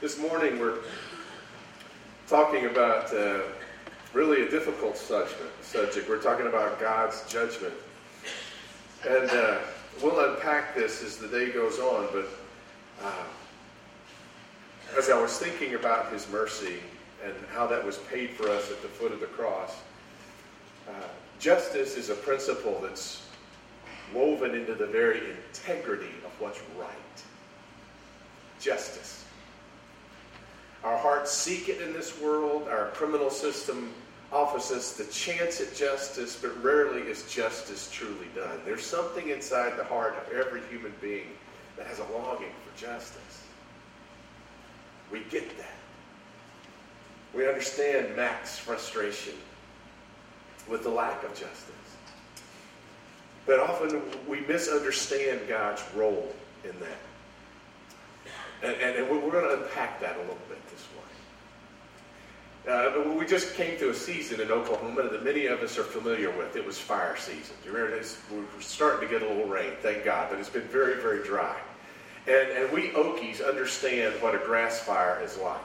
This morning we're talking about uh, really a difficult subject. We're talking about God's judgment. And uh, we'll unpack this as the day goes on, but uh, as I was thinking about His mercy and how that was paid for us at the foot of the cross, uh, justice is a principle that's woven into the very integrity of what's right. Justice. Our hearts seek it in this world. Our criminal system offers us the chance at justice, but rarely is justice truly done. There's something inside the heart of every human being that has a longing for justice. We get that. We understand Mack's frustration with the lack of justice. But often we misunderstand God's role in that. And, and, and we're going to unpack that a little bit this morning. Uh, we just came through a season in Oklahoma that many of us are familiar with. It was fire season. You remember this? We're starting to get a little rain, thank God, but it's been very, very dry. And, and we Okies understand what a grass fire is like.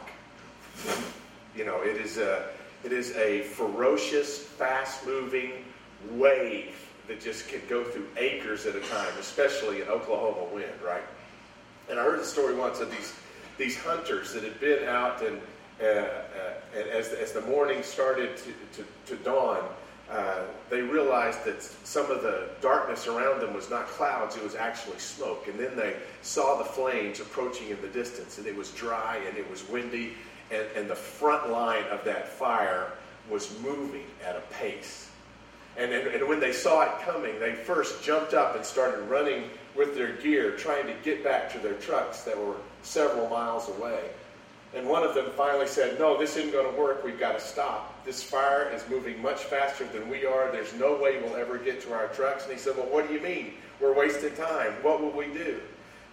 You know, it is a, it is a ferocious, fast-moving wave that just can go through acres at a time, especially in Oklahoma wind, right? And I heard a story once of these these hunters that had been out and, uh, uh, and as, as the morning started to, to, to dawn, uh, they realized that some of the darkness around them was not clouds, it was actually smoke. And then they saw the flames approaching in the distance, and it was dry and it was windy, and, and the front line of that fire was moving at a pace. And, and, and when they saw it coming, they first jumped up and started running with their gear trying to get back to their trucks that were several miles away. And one of them finally said, No, this isn't going to work. We've got to stop. This fire is moving much faster than we are. There's no way we'll ever get to our trucks. And he said, Well, what do you mean? We're wasting time. What will we do?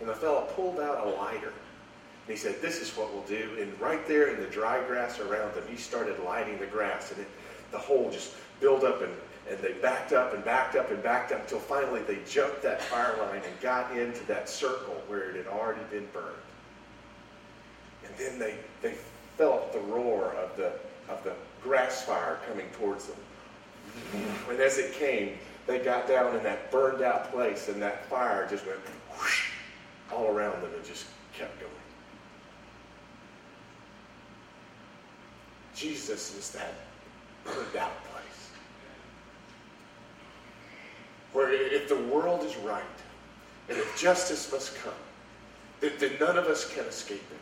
And the fellow pulled out a lighter. And he said, This is what we'll do. And right there in the dry grass around them, he started lighting the grass. And it, the hole just built up and and they backed up and backed up and backed up until finally they jumped that fire line and got into that circle where it had already been burned. And then they, they felt the roar of the, of the grass fire coming towards them. And as it came, they got down in that burned out place and that fire just went whoosh, all around them and just kept going. Jesus is that burned out where if the world is right and if justice must come, then, none of us can escape it.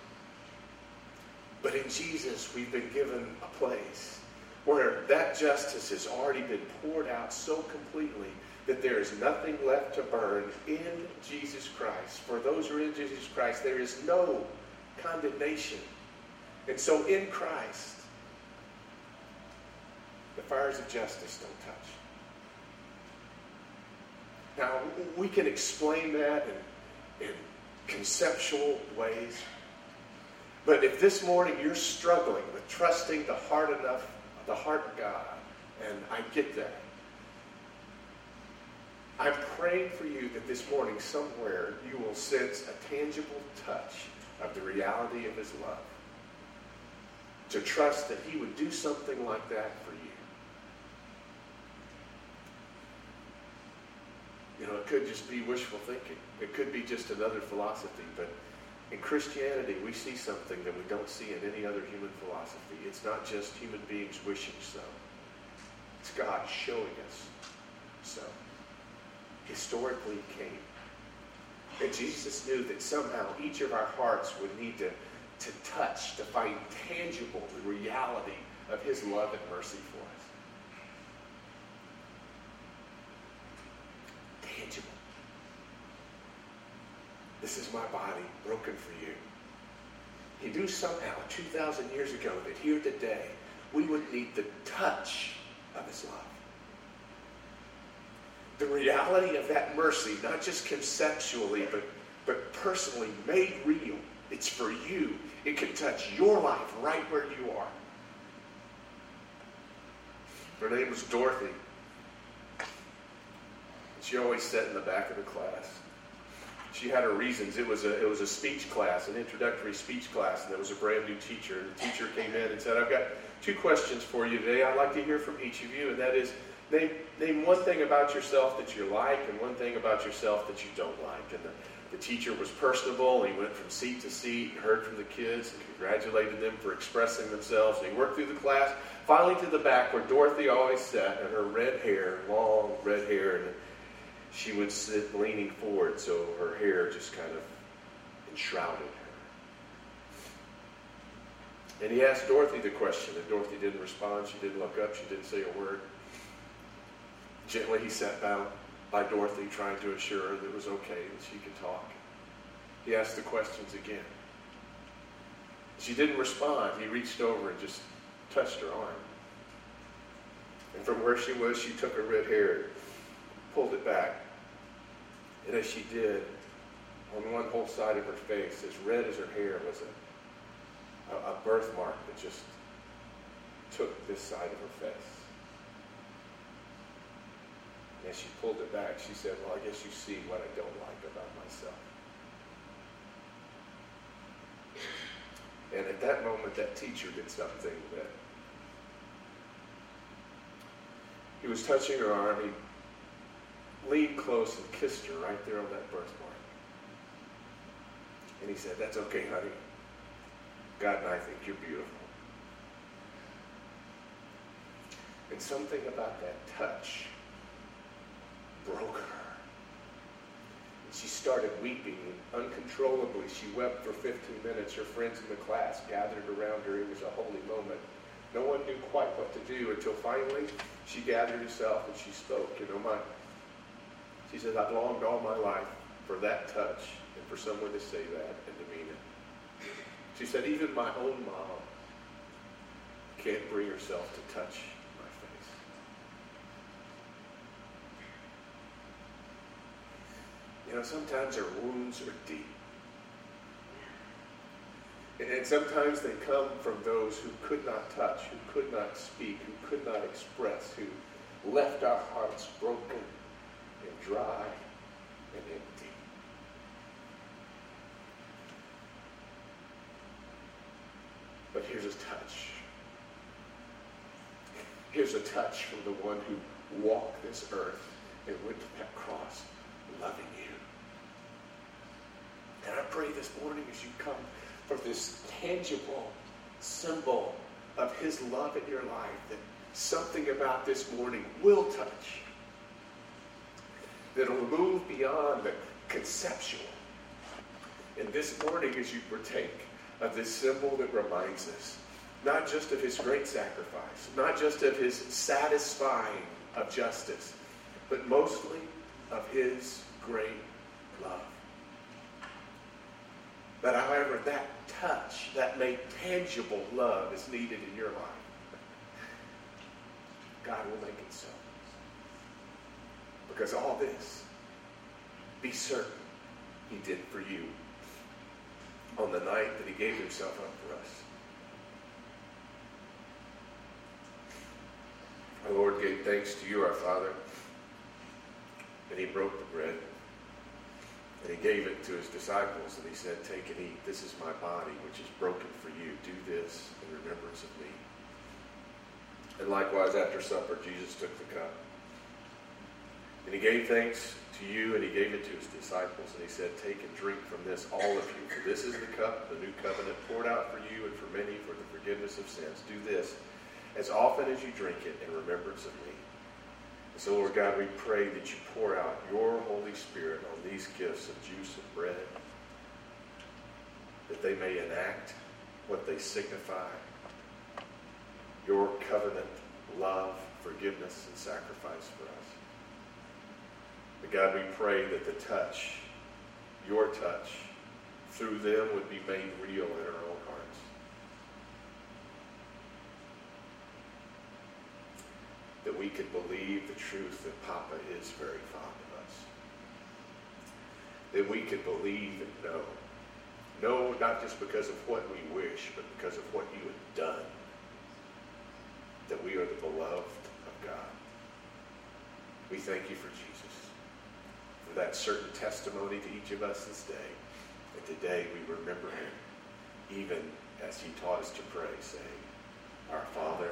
But in Jesus, we've been given a place where that justice has already been poured out so completely that there is nothing left to burn in Jesus Christ. For those who are in Jesus Christ, there is no condemnation. And so in Christ, fires of justice don't touch. Now, we can explain that in, in conceptual ways. But if this morning you're struggling with trusting the heart enough, the heart of God, and I get that. I'm praying for you that this morning somewhere you will sense a tangible touch of the reality of his love. To trust that he would do something like that for you. You know, it could just be wishful thinking. It could be just another philosophy. But in Christianity, we see something that we don't see in any other human philosophy. It's not just human beings wishing so. It's God showing us so. Historically came. And Jesus knew that somehow each of our hearts would need to, to touch, to find tangible the reality of his love and mercy for us. This is my body broken for you. He knew somehow 2,000 years ago that here today we would need the touch of his love. The reality of that mercy, not just conceptually, but, but personally made real. It's for you. It can touch your life right where you are. Her name was Dorothy. She always sat in the back of the class. She had her reasons. It was a it was a speech class, an introductory speech class, and there was a brand new teacher. And the teacher came in and said, "I've got two questions for you today. I'd like to hear from each of you, and that is." Name, name one thing about yourself that you like and one thing about yourself that you don't like. And the, the teacher was personable. He went from seat to seat and heard from the kids and congratulated them for expressing themselves. And he worked through the class, finally to the back where Dorothy always sat, and her red hair, long red hair, and she would sit leaning forward so her hair just kind of enshrouded her. And he asked Dorothy the question, and Dorothy didn't respond. She didn't look up. She didn't say a word. Gently, he sat down by Dorothy, trying to assure her that it was okay, that she could talk. He asked the questions again. She didn't respond. He reached over and just touched her arm. And from where she was, she took her red hair pulled it back. And as she did, on one whole side of her face, as red as her hair, was a, a, a birthmark that just took this side of her face. And she pulled it back. She said, Well, I guess you see what I don't like about myself. And at that moment, that teacher did something that he was touching her arm. He leaned close and kissed her right there on that birthmark. And he said, That's okay, honey. God and I think you're beautiful. And something about that touch broke her. And she started weeping uncontrollably. She wept for 15 minutes. Her friends in the class gathered around her. It was a holy moment. No one knew quite what to do until finally she gathered herself and she spoke. You oh, know, my, she said, I've longed all my life for that touch and for someone to say that and to mean it. She said, even my own mom can't bring herself to touch my face. You know, sometimes our wounds are deep. And sometimes they come from those who could not touch, who could not speak, who could not express, who left our hearts broken and dry and empty. But here's a touch. Here's a touch from the one who walked this earth and went to that cross loving you. And I pray this morning as you come for this tangible symbol of his love in your life that something about this morning will touch. That'll move beyond the conceptual. And this morning as you partake of this symbol that reminds us not just of his great sacrifice, not just of his satisfying of justice, but mostly of his great love. But however, that touch, that made tangible love is needed in your life. God will make it so. Because all this, be certain, he did for you on the night that he gave himself up for us. Our Lord gave thanks to you, our Father, and he broke the bread. And he gave it to his disciples and he said, Take and eat. This is my body, which is broken for you. Do this in remembrance of me. And likewise, after supper, Jesus took the cup. And he gave thanks to you and he gave it to his disciples. And he said, Take and drink from this, all of you. For this is the cup, the new covenant, poured out for you and for many for the forgiveness of sins. Do this as often as you drink it in remembrance of me. So, Lord God, we pray that you pour out your Holy Spirit on these gifts of juice and bread, that they may enact what they signify your covenant, love, forgiveness, and sacrifice for us. But God, we pray that the touch, your touch, through them would be made real in our own hearts. that we could believe the truth that Papa is very fond of us. That we could believe and know. Know not just because of what we wish, but because of what you have done. That we are the beloved of God. We thank you for Jesus, for that certain testimony to each of us this day. And today we remember him, even as he taught us to pray, saying, Our Father,